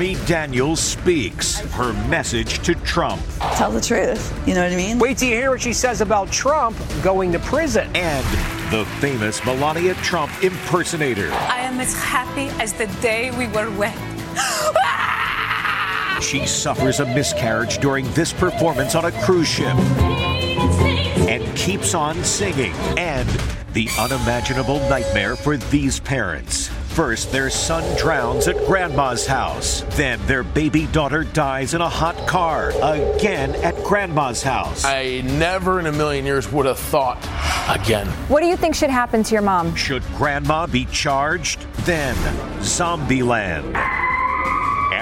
Stormy Daniels speaks her message to Trump. Tell the truth. You know what I mean? Wait till you hear what she says about Trump going to prison. And the famous Melania Trump impersonator. I am as happy as the day we were wed. She suffers a miscarriage during this performance on a cruise ship and keeps on singing. And the unimaginable nightmare for these parents. First, their son drowns at grandma's house. Then, their baby daughter dies in a hot car, again at grandma's house. I never in a million years would have thought again. What do you think should happen to your mom? Should grandma be charged? Then, Zombieland.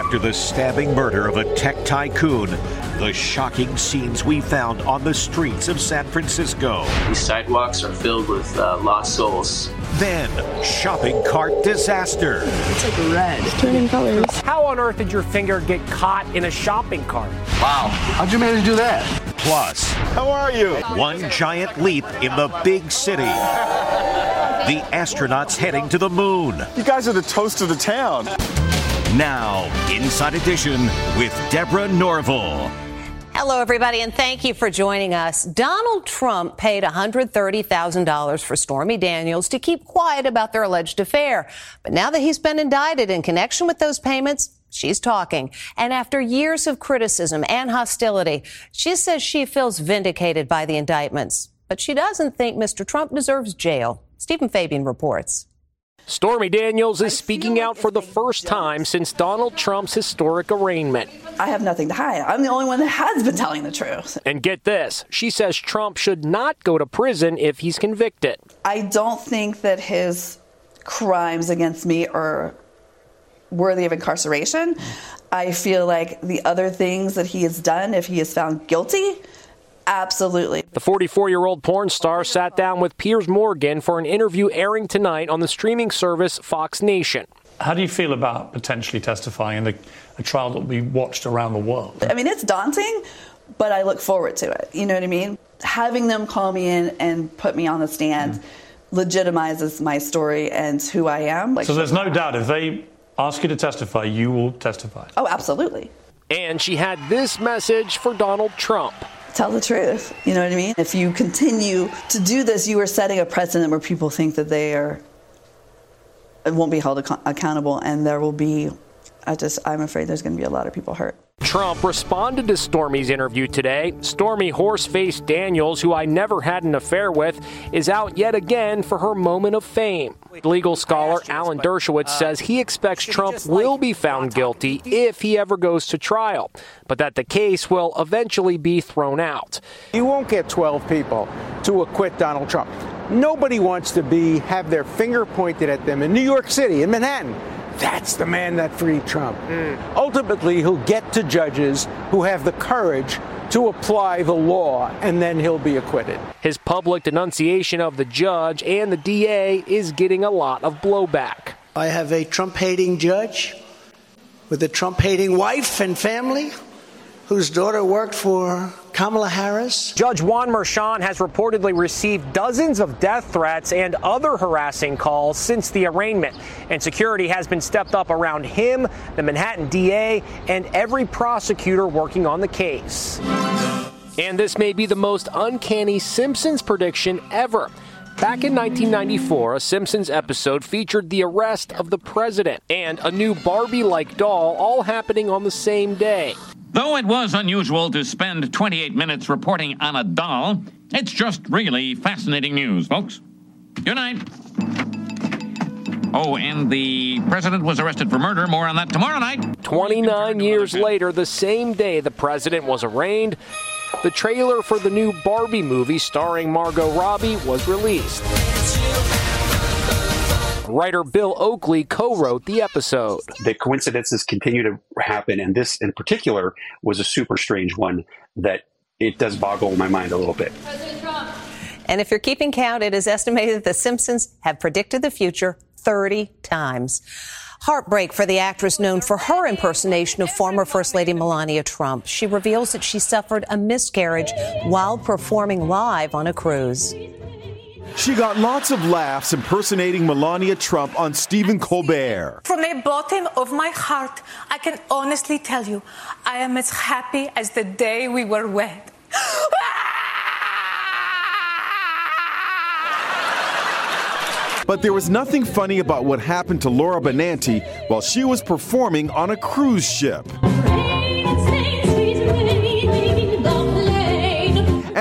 After the stabbing murder of a tech tycoon, the shocking scenes we found on the streets of San Francisco. These sidewalks are filled with uh, lost souls. Then, shopping cart disaster. It's like red. It's turning colors. How on earth did your finger get caught in a shopping cart? Wow. How'd you manage to do that? Plus, how are you? One giant leap in the big city. The astronauts heading to the moon. You guys are the toast of the town. Now, Inside Edition with Deborah Norville. Hello, everybody, and thank you for joining us. Donald Trump paid $130,000 for Stormy Daniels to keep quiet about their alleged affair. But now that he's been indicted in connection with those payments, She's talking. And after years of criticism and hostility, she says she feels vindicated by the indictments. But she doesn't think Mr. Trump deserves jail. Stephen Fabian reports. Stormy Daniels is speaking out for the first time since Donald Trump's historic arraignment. I have nothing to hide. I'm the only one that has been telling the truth. And get this she says Trump should not go to prison if he's convicted. I don't think that his crimes against me are worthy of incarceration. I feel like the other things that he has done, if he is found guilty, Absolutely. The 44 year old porn star sat down with Piers Morgan for an interview airing tonight on the streaming service Fox Nation. How do you feel about potentially testifying in a, a trial that will be watched around the world? I mean, it's daunting, but I look forward to it. You know what I mean? Having them call me in and put me on the stand mm. legitimizes my story and who I am. Like, so there's no doubt if they ask you to testify, you will testify. Oh, absolutely. And she had this message for Donald Trump tell the truth. You know what I mean? If you continue to do this, you are setting a precedent where people think that they are won't be held ac- accountable, and there will be. I just, I'm afraid there's going to be a lot of people hurt. Trump responded to Stormy's interview today. Stormy Horseface Daniels, who I never had an affair with, is out yet again for her moment of fame. Legal scholar Alan Dershowitz says he expects Trump will be found guilty if he ever goes to trial, but that the case will eventually be thrown out. You won't get 12 people to acquit Donald Trump. Nobody wants to be have their finger pointed at them in New York City, in Manhattan. That's the man that freed Trump. Mm. Ultimately, he'll get to judges who have the courage to apply the law, and then he'll be acquitted. His public denunciation of the judge and the DA is getting a lot of blowback. I have a Trump hating judge with a Trump hating wife and family whose daughter worked for Kamala Harris. Judge Juan Merchan has reportedly received dozens of death threats and other harassing calls since the arraignment. And security has been stepped up around him, the Manhattan DA, and every prosecutor working on the case. And this may be the most uncanny Simpsons prediction ever. Back in 1994, a Simpsons episode featured the arrest of the president and a new Barbie like doll, all happening on the same day. Though it was unusual to spend 28 minutes reporting on a doll, it's just really fascinating news, folks. Good night. Oh, and the president was arrested for murder. More on that tomorrow night. 29 years later, the same day the president was arraigned, the trailer for the new Barbie movie starring Margot Robbie was released. Writer Bill Oakley co wrote the episode. The coincidences continue to happen, and this in particular was a super strange one that it does boggle my mind a little bit. And if you're keeping count, it is estimated that The Simpsons have predicted the future 30 times. Heartbreak for the actress known for her impersonation of former First Lady Melania Trump. She reveals that she suffered a miscarriage while performing live on a cruise. She got lots of laughs impersonating Melania Trump on Stephen Colbert. From the bottom of my heart, I can honestly tell you, I am as happy as the day we were wed. But there was nothing funny about what happened to Laura Benanti while she was performing on a cruise ship.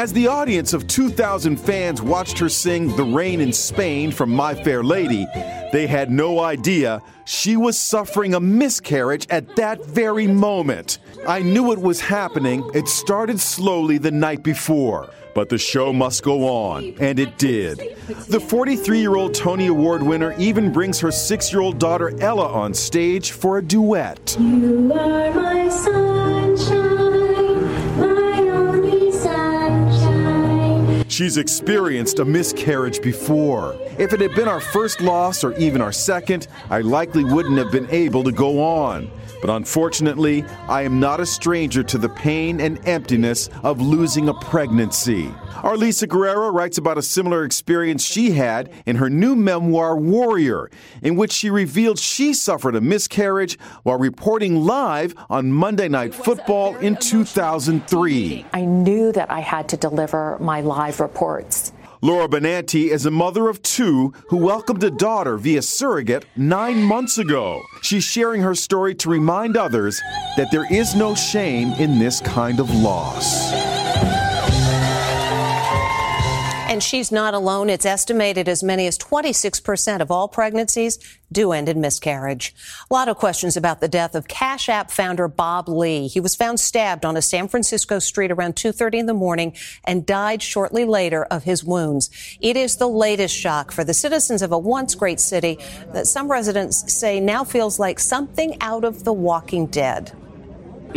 As the audience of 2,000 fans watched her sing The Rain in Spain from My Fair Lady, they had no idea she was suffering a miscarriage at that very moment. I knew it was happening. It started slowly the night before. But the show must go on, and it did. The 43 year old Tony Award winner even brings her six year old daughter Ella on stage for a duet. You are my sunshine, She's experienced a miscarriage before. If it had been our first loss or even our second, I likely wouldn't have been able to go on. But unfortunately, I am not a stranger to the pain and emptiness of losing a pregnancy. Arlisa Guerrero writes about a similar experience she had in her new memoir, Warrior, in which she revealed she suffered a miscarriage while reporting live on Monday Night Football in 2003. I knew that I had to deliver my live reports. Laura Benanti is a mother of two who welcomed a daughter via surrogate nine months ago. She's sharing her story to remind others that there is no shame in this kind of loss. And she's not alone. It's estimated as many as 26% of all pregnancies do end in miscarriage. A lot of questions about the death of Cash App founder Bob Lee. He was found stabbed on a San Francisco street around 2:30 in the morning and died shortly later of his wounds. It is the latest shock for the citizens of a once great city that some residents say now feels like something out of The Walking Dead.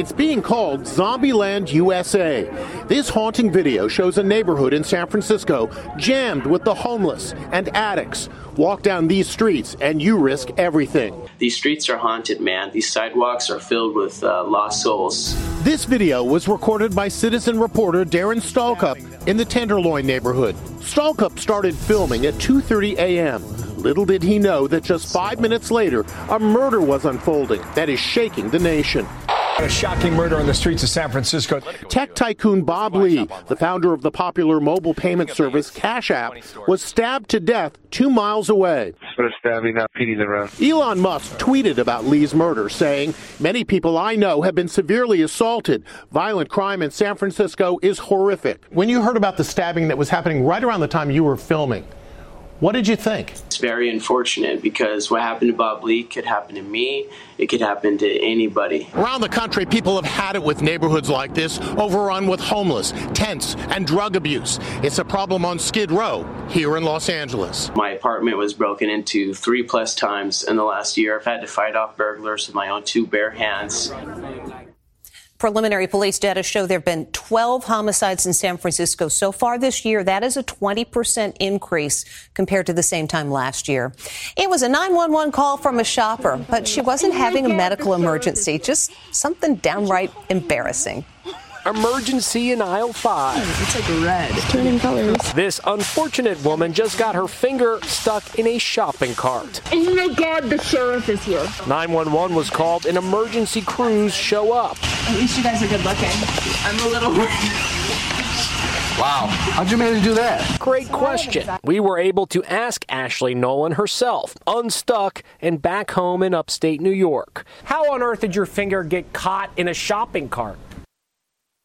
It's being called Zombieland USA. This haunting video shows a neighborhood in San Francisco jammed with the homeless and addicts. Walk down these streets and you risk everything. These streets are haunted, man. These sidewalks are filled with uh, lost souls. This video was recorded by citizen reporter Darren Stalkup in the Tenderloin neighborhood. Stalkup started filming at 2:30 a.m. Little did he know that just 5 minutes later, a murder was unfolding that is shaking the nation. A shocking murder on the streets of San Francisco. Tech tycoon Bob Lee, the founder of the popular mobile payment service Cash App, was stabbed to death two miles away. Sort of stabbing, not beating around. Elon Musk tweeted about Lee's murder, saying, Many people I know have been severely assaulted. Violent crime in San Francisco is horrific. When you heard about the stabbing that was happening right around the time you were filming, what did you think? It's very unfortunate because what happened to Bob Lee could happen to me. It could happen to anybody. Around the country, people have had it with neighborhoods like this, overrun with homeless, tents, and drug abuse. It's a problem on Skid Row here in Los Angeles. My apartment was broken into three plus times in the last year. I've had to fight off burglars with my own two bare hands. Preliminary police data show there have been 12 homicides in San Francisco so far this year. That is a 20% increase compared to the same time last year. It was a 911 call from a shopper, but she wasn't having a medical emergency, just something downright embarrassing. Emergency in aisle five. It's like red. It's turning colors. This unfortunate woman just got her finger stuck in a shopping cart. Oh my god, the sheriff is here. 911 was called, and emergency crews show up. At least you guys are good looking. I'm a little Wow. How'd you manage to do that? Great question. We were able to ask Ashley Nolan herself, unstuck and back home in upstate New York. How on earth did your finger get caught in a shopping cart?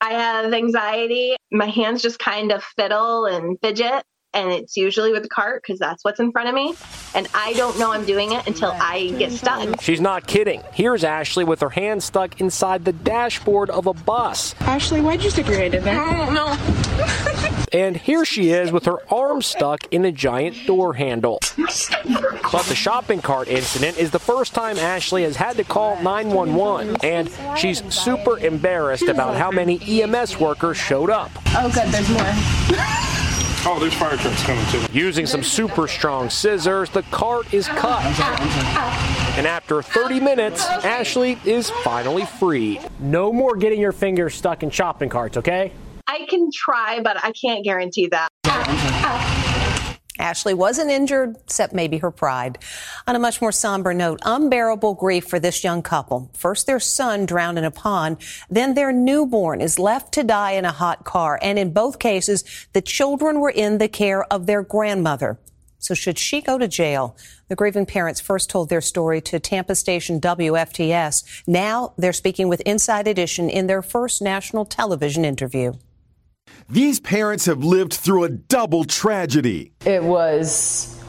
I have anxiety. My hands just kind of fiddle and fidget, and it's usually with the cart because that's what's in front of me. And I don't know I'm doing it until I get stuck. She's not kidding. Here's Ashley with her hand stuck inside the dashboard of a bus. Ashley, why'd you stick your hand in there? I don't know. And here she is with her arm stuck in a giant door handle. But the shopping cart incident is the first time Ashley has had to call 911, and she's super embarrassed about how many EMS workers showed up. Oh, good. There's more. Oh, there's fire trucks coming too. Using some super strong scissors, the cart is cut. And after 30 minutes, Ashley is finally free. No more getting your fingers stuck in shopping carts, okay? I can try, but I can't guarantee that. Ashley wasn't injured, except maybe her pride. On a much more somber note, unbearable grief for this young couple. First, their son drowned in a pond, then their newborn is left to die in a hot car. And in both cases, the children were in the care of their grandmother. So should she go to jail? The grieving parents first told their story to Tampa station WFTS. Now they're speaking with Inside Edition in their first national television interview. These parents have lived through a double tragedy. It was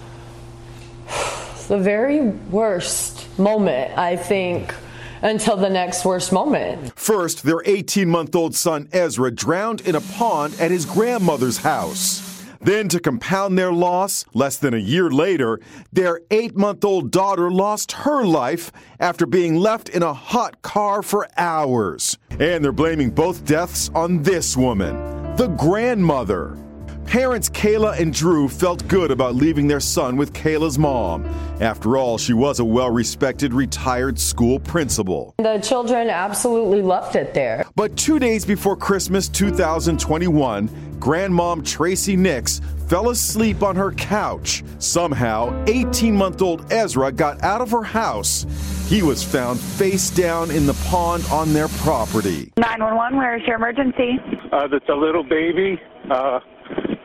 the very worst moment, I think, until the next worst moment. First, their 18 month old son Ezra drowned in a pond at his grandmother's house. Then, to compound their loss, less than a year later, their eight month old daughter lost her life after being left in a hot car for hours. And they're blaming both deaths on this woman, the grandmother. Parents Kayla and Drew felt good about leaving their son with Kayla's mom. After all, she was a well respected retired school principal. The children absolutely loved it there. But two days before Christmas 2021, Grandmom Tracy Nix fell asleep on her couch. Somehow, 18 month old Ezra got out of her house. He was found face down in the pond on their property. 911, where is your emergency? Uh, that's a little baby. Uh,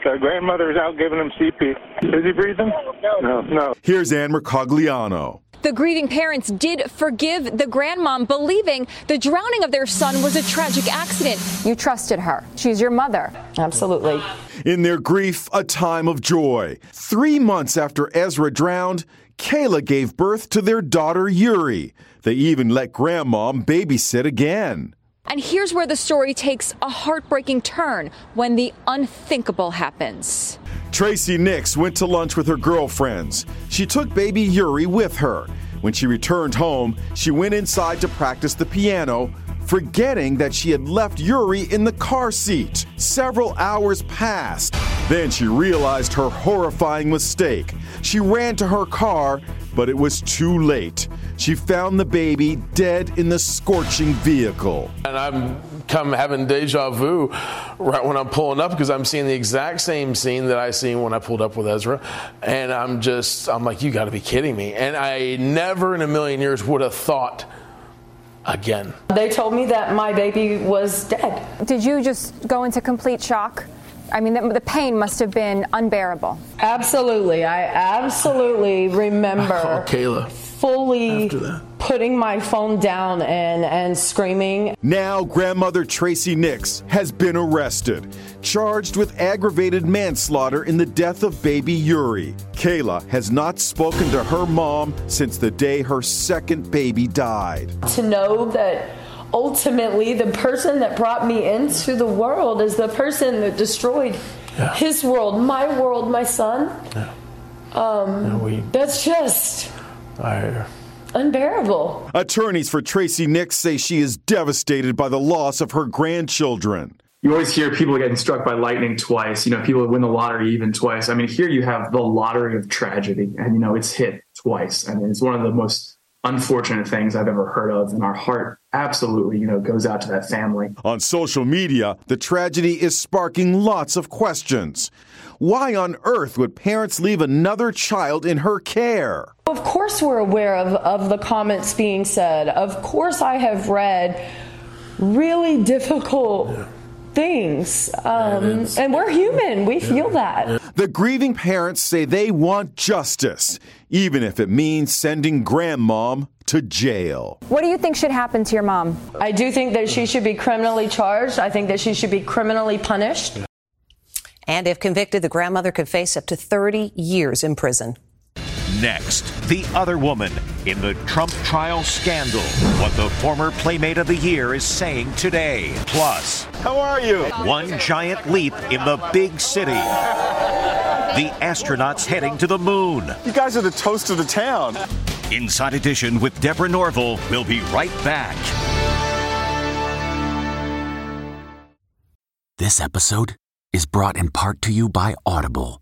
the grandmother's out giving him CP. Is he breathing? No. No. no. Here's Ann Mercogliano. The grieving parents did forgive the grandmom, believing the drowning of their son was a tragic accident. You trusted her. She's your mother. Absolutely. In their grief, a time of joy. Three months after Ezra drowned, Kayla gave birth to their daughter Yuri. They even let grandmom babysit again. And here's where the story takes a heartbreaking turn when the unthinkable happens. Tracy Nix went to lunch with her girlfriends. She took baby Yuri with her. When she returned home, she went inside to practice the piano, forgetting that she had left Yuri in the car seat. Several hours passed. Then she realized her horrifying mistake. She ran to her car, but it was too late. She found the baby dead in the scorching vehicle. And I'm come having deja vu right when I'm pulling up because I'm seeing the exact same scene that I seen when I pulled up with Ezra. And I'm just, I'm like, you got to be kidding me. And I never in a million years would have thought again. They told me that my baby was dead. Did you just go into complete shock? I mean, the, the pain must have been unbearable. Absolutely. I absolutely remember Oh, Kayla. Fully putting my phone down and, and screaming. Now, grandmother Tracy Nix has been arrested, charged with aggravated manslaughter in the death of baby Yuri. Kayla has not spoken to her mom since the day her second baby died. To know that ultimately the person that brought me into the world is the person that destroyed his world, my world, my son. Yeah. Um, we- that's just. I, unbearable. Attorneys for Tracy Nix say she is devastated by the loss of her grandchildren. You always hear people getting struck by lightning twice. You know, people win the lottery even twice. I mean, here you have the lottery of tragedy, and you know it's hit twice. I mean, it's one of the most unfortunate things I've ever heard of, and our heart absolutely, you know, goes out to that family. On social media, the tragedy is sparking lots of questions. Why on earth would parents leave another child in her care? Of course, we're aware of, of the comments being said. Of course, I have read really difficult things. Um, and we're human, we feel that. The grieving parents say they want justice, even if it means sending grandmom to jail. What do you think should happen to your mom? I do think that she should be criminally charged. I think that she should be criminally punished. And if convicted, the grandmother could face up to 30 years in prison. Next, the other woman in the Trump trial scandal. What the former Playmate of the Year is saying today. Plus, how are you? One giant leap in the big city. The astronauts heading to the moon. You guys are the toast of the town. Inside Edition with Deborah Norville. We'll be right back. This episode is brought in part to you by Audible,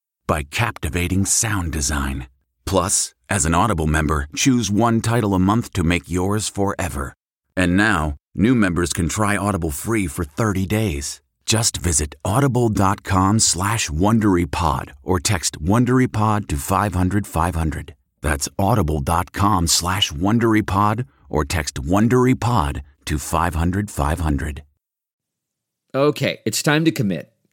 by captivating sound design. Plus, as an Audible member, choose one title a month to make yours forever. And now, new members can try Audible free for 30 days. Just visit audible.com slash WonderyPod or text WonderyPod to 500 500. That's audible.com slash WonderyPod or text WonderyPod to 500 500. Okay, it's time to commit.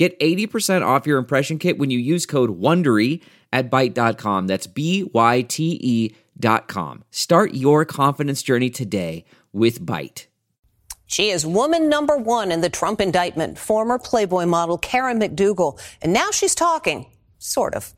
Get 80% off your impression kit when you use code WONDERY at Byte.com. That's B-Y-T-E dot com. Start your confidence journey today with Byte. She is woman number one in the Trump indictment, former Playboy model Karen McDougal. And now she's talking, sort of.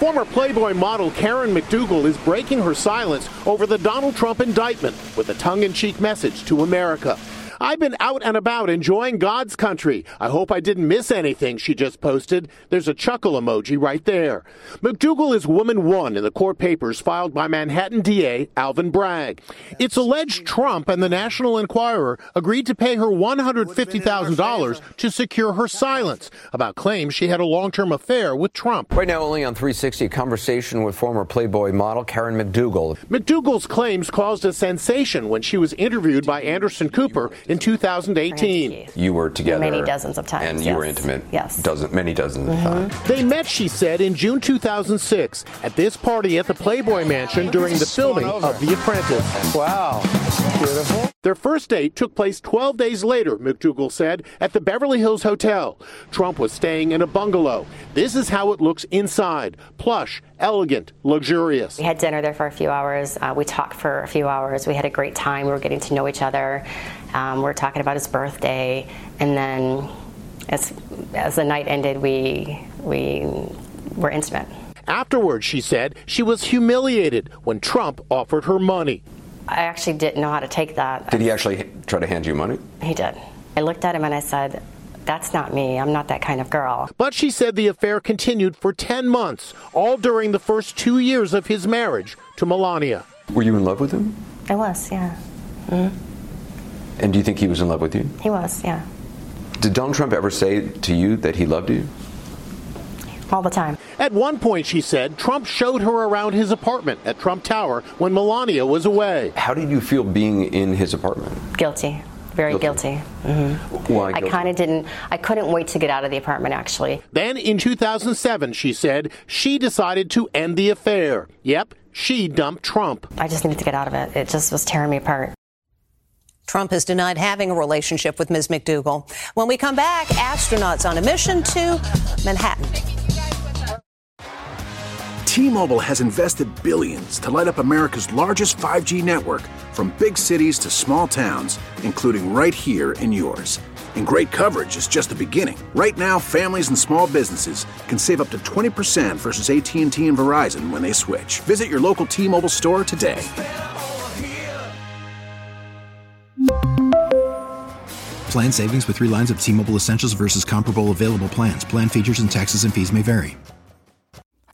Former Playboy model Karen McDougal is breaking her silence over the Donald Trump indictment with a tongue in cheek message to America. I've been out and about enjoying God's country. I hope I didn't miss anything, she just posted. There's a chuckle emoji right there. McDougal is woman one in the court papers filed by Manhattan DA Alvin Bragg. It's alleged Trump and the National Enquirer agreed to pay her $150,000 to secure her silence about claims she had a long term affair with Trump. Right now, only on 360, a conversation with former Playboy model Karen McDougal. McDougal's claims caused a sensation when she was interviewed by Anderson Cooper in 2018. You were together Many dozens of times, and you yes. were intimate. Yes. dozen, many dozens of times. They met, she said, in June 2006 at this party at the Playboy Mansion during the filming of The Apprentice. Wow. Beautiful. Their first date took place 12 days later, McDougal said, at the Beverly Hills Hotel. Trump was staying in a bungalow. This is how it looks inside plush, elegant, luxurious. We had dinner there for a few hours. Uh, we talked for a few hours. We had a great time. We were getting to know each other. Um, we are talking about his birthday, and then as as the night ended, we we were intimate. Afterwards, she said, she was humiliated when Trump offered her money. I actually didn't know how to take that. Did he actually try to hand you money? He did. I looked at him and I said, "That's not me. I'm not that kind of girl." But she said the affair continued for 10 months, all during the first two years of his marriage to Melania. Were you in love with him? I was, yeah. hmm And do you think he was in love with you? He was, yeah. Did Donald Trump ever say to you that he loved you? All the time. At one point, she said, Trump showed her around his apartment at Trump Tower when Melania was away. How did you feel being in his apartment? Guilty. very guilty. Mhm. Why I kind of didn't. I couldn't wait to get out of the apartment. Actually, Then in 2007, she said she decided to end the affair. Yep, she dumped Trump. I just needed to get out of it. It just was tearing me apart. Trump has denied having a relationship with Ms. McDougal. When we come back, astronauts on a mission to Manhattan. T-Mobile has invested billions to light up America's largest 5G network from big cities to small towns, including right here in yours. And great coverage is just the beginning. Right now, families and small businesses can save up to 20% versus AT&T and Verizon when they switch. Visit your local T-Mobile store today. Plan savings with three lines of T Mobile Essentials versus comparable available plans. Plan features and taxes and fees may vary.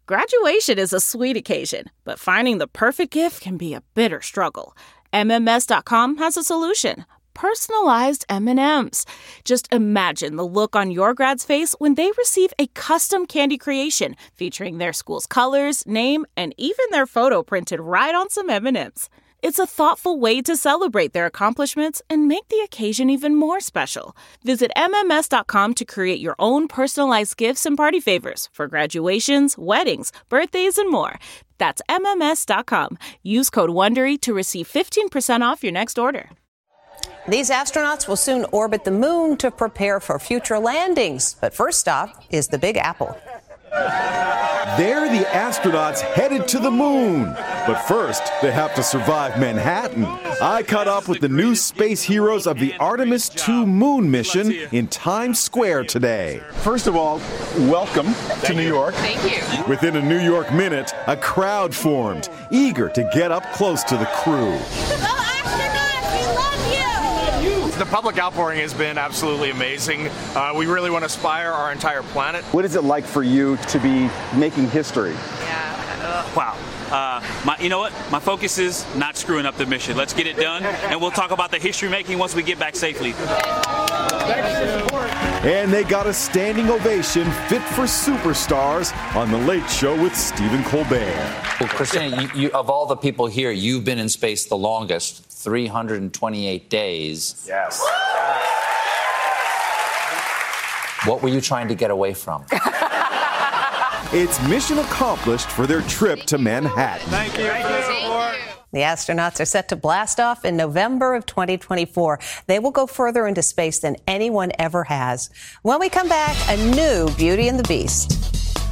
Graduation is a sweet occasion, but finding the perfect gift can be a bitter struggle. MMS.com has a solution. Personalized M&Ms. Just imagine the look on your grad's face when they receive a custom candy creation featuring their school's colors, name, and even their photo printed right on some M&Ms. It's a thoughtful way to celebrate their accomplishments and make the occasion even more special. Visit MMS.com to create your own personalized gifts and party favors for graduations, weddings, birthdays, and more. That's MMS.com. Use code WONDERY to receive 15% off your next order. These astronauts will soon orbit the moon to prepare for future landings. But first stop is the Big Apple. They're the astronauts headed to the moon. But first, they have to survive Manhattan. I caught up with the new space heroes of the Artemis 2 moon mission in Times Square today. First of all, welcome to New York. Thank you. Within a New York minute, a crowd formed, eager to get up close to the crew. The public outpouring has been absolutely amazing. Uh, we really want to inspire our entire planet. What is it like for you to be making history? Wow. Uh, my, you know what? My focus is not screwing up the mission. Let's get it done, and we'll talk about the history making once we get back safely. And they got a standing ovation fit for superstars on The Late Show with Stephen Colbert. Well, Christina, you, you, of all the people here, you've been in space the longest 328 days. Yes. What were you trying to get away from? It's mission accomplished for their trip to Manhattan. Thank you for the support. The astronauts are set to blast off in November of 2024. They will go further into space than anyone ever has. When we come back, a new Beauty and the Beast.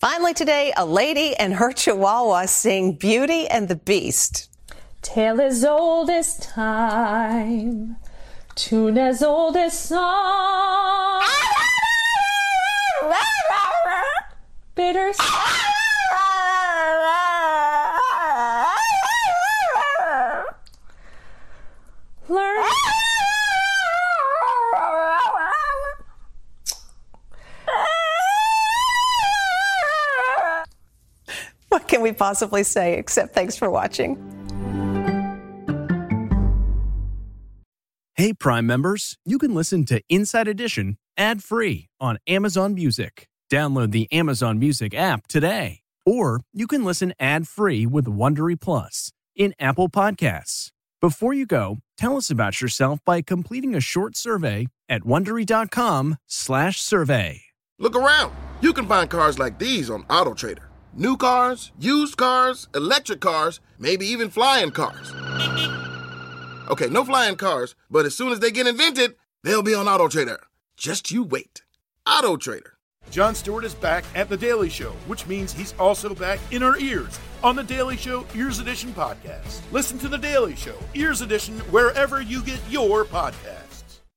Finally, today, a lady and her chihuahua sing Beauty and the Beast. Tale as old as time, tune as old as song. Bitter. Learn. What can we possibly say except thanks for watching? Hey, Prime members, you can listen to Inside Edition ad free on Amazon Music. Download the Amazon Music app today. Or you can listen ad free with Wondery Plus in Apple Podcasts. Before you go, tell us about yourself by completing a short survey at wondery.com/slash survey. Look around. You can find cars like these on AutoTrader. New cars, used cars, electric cars, maybe even flying cars. Okay, no flying cars, but as soon as they get invented, they'll be on Auto Trader. Just you wait. Auto Trader. Jon Stewart is back at The Daily Show, which means he's also back in our ears on The Daily Show Ears Edition podcast. Listen to The Daily Show Ears Edition wherever you get your podcast.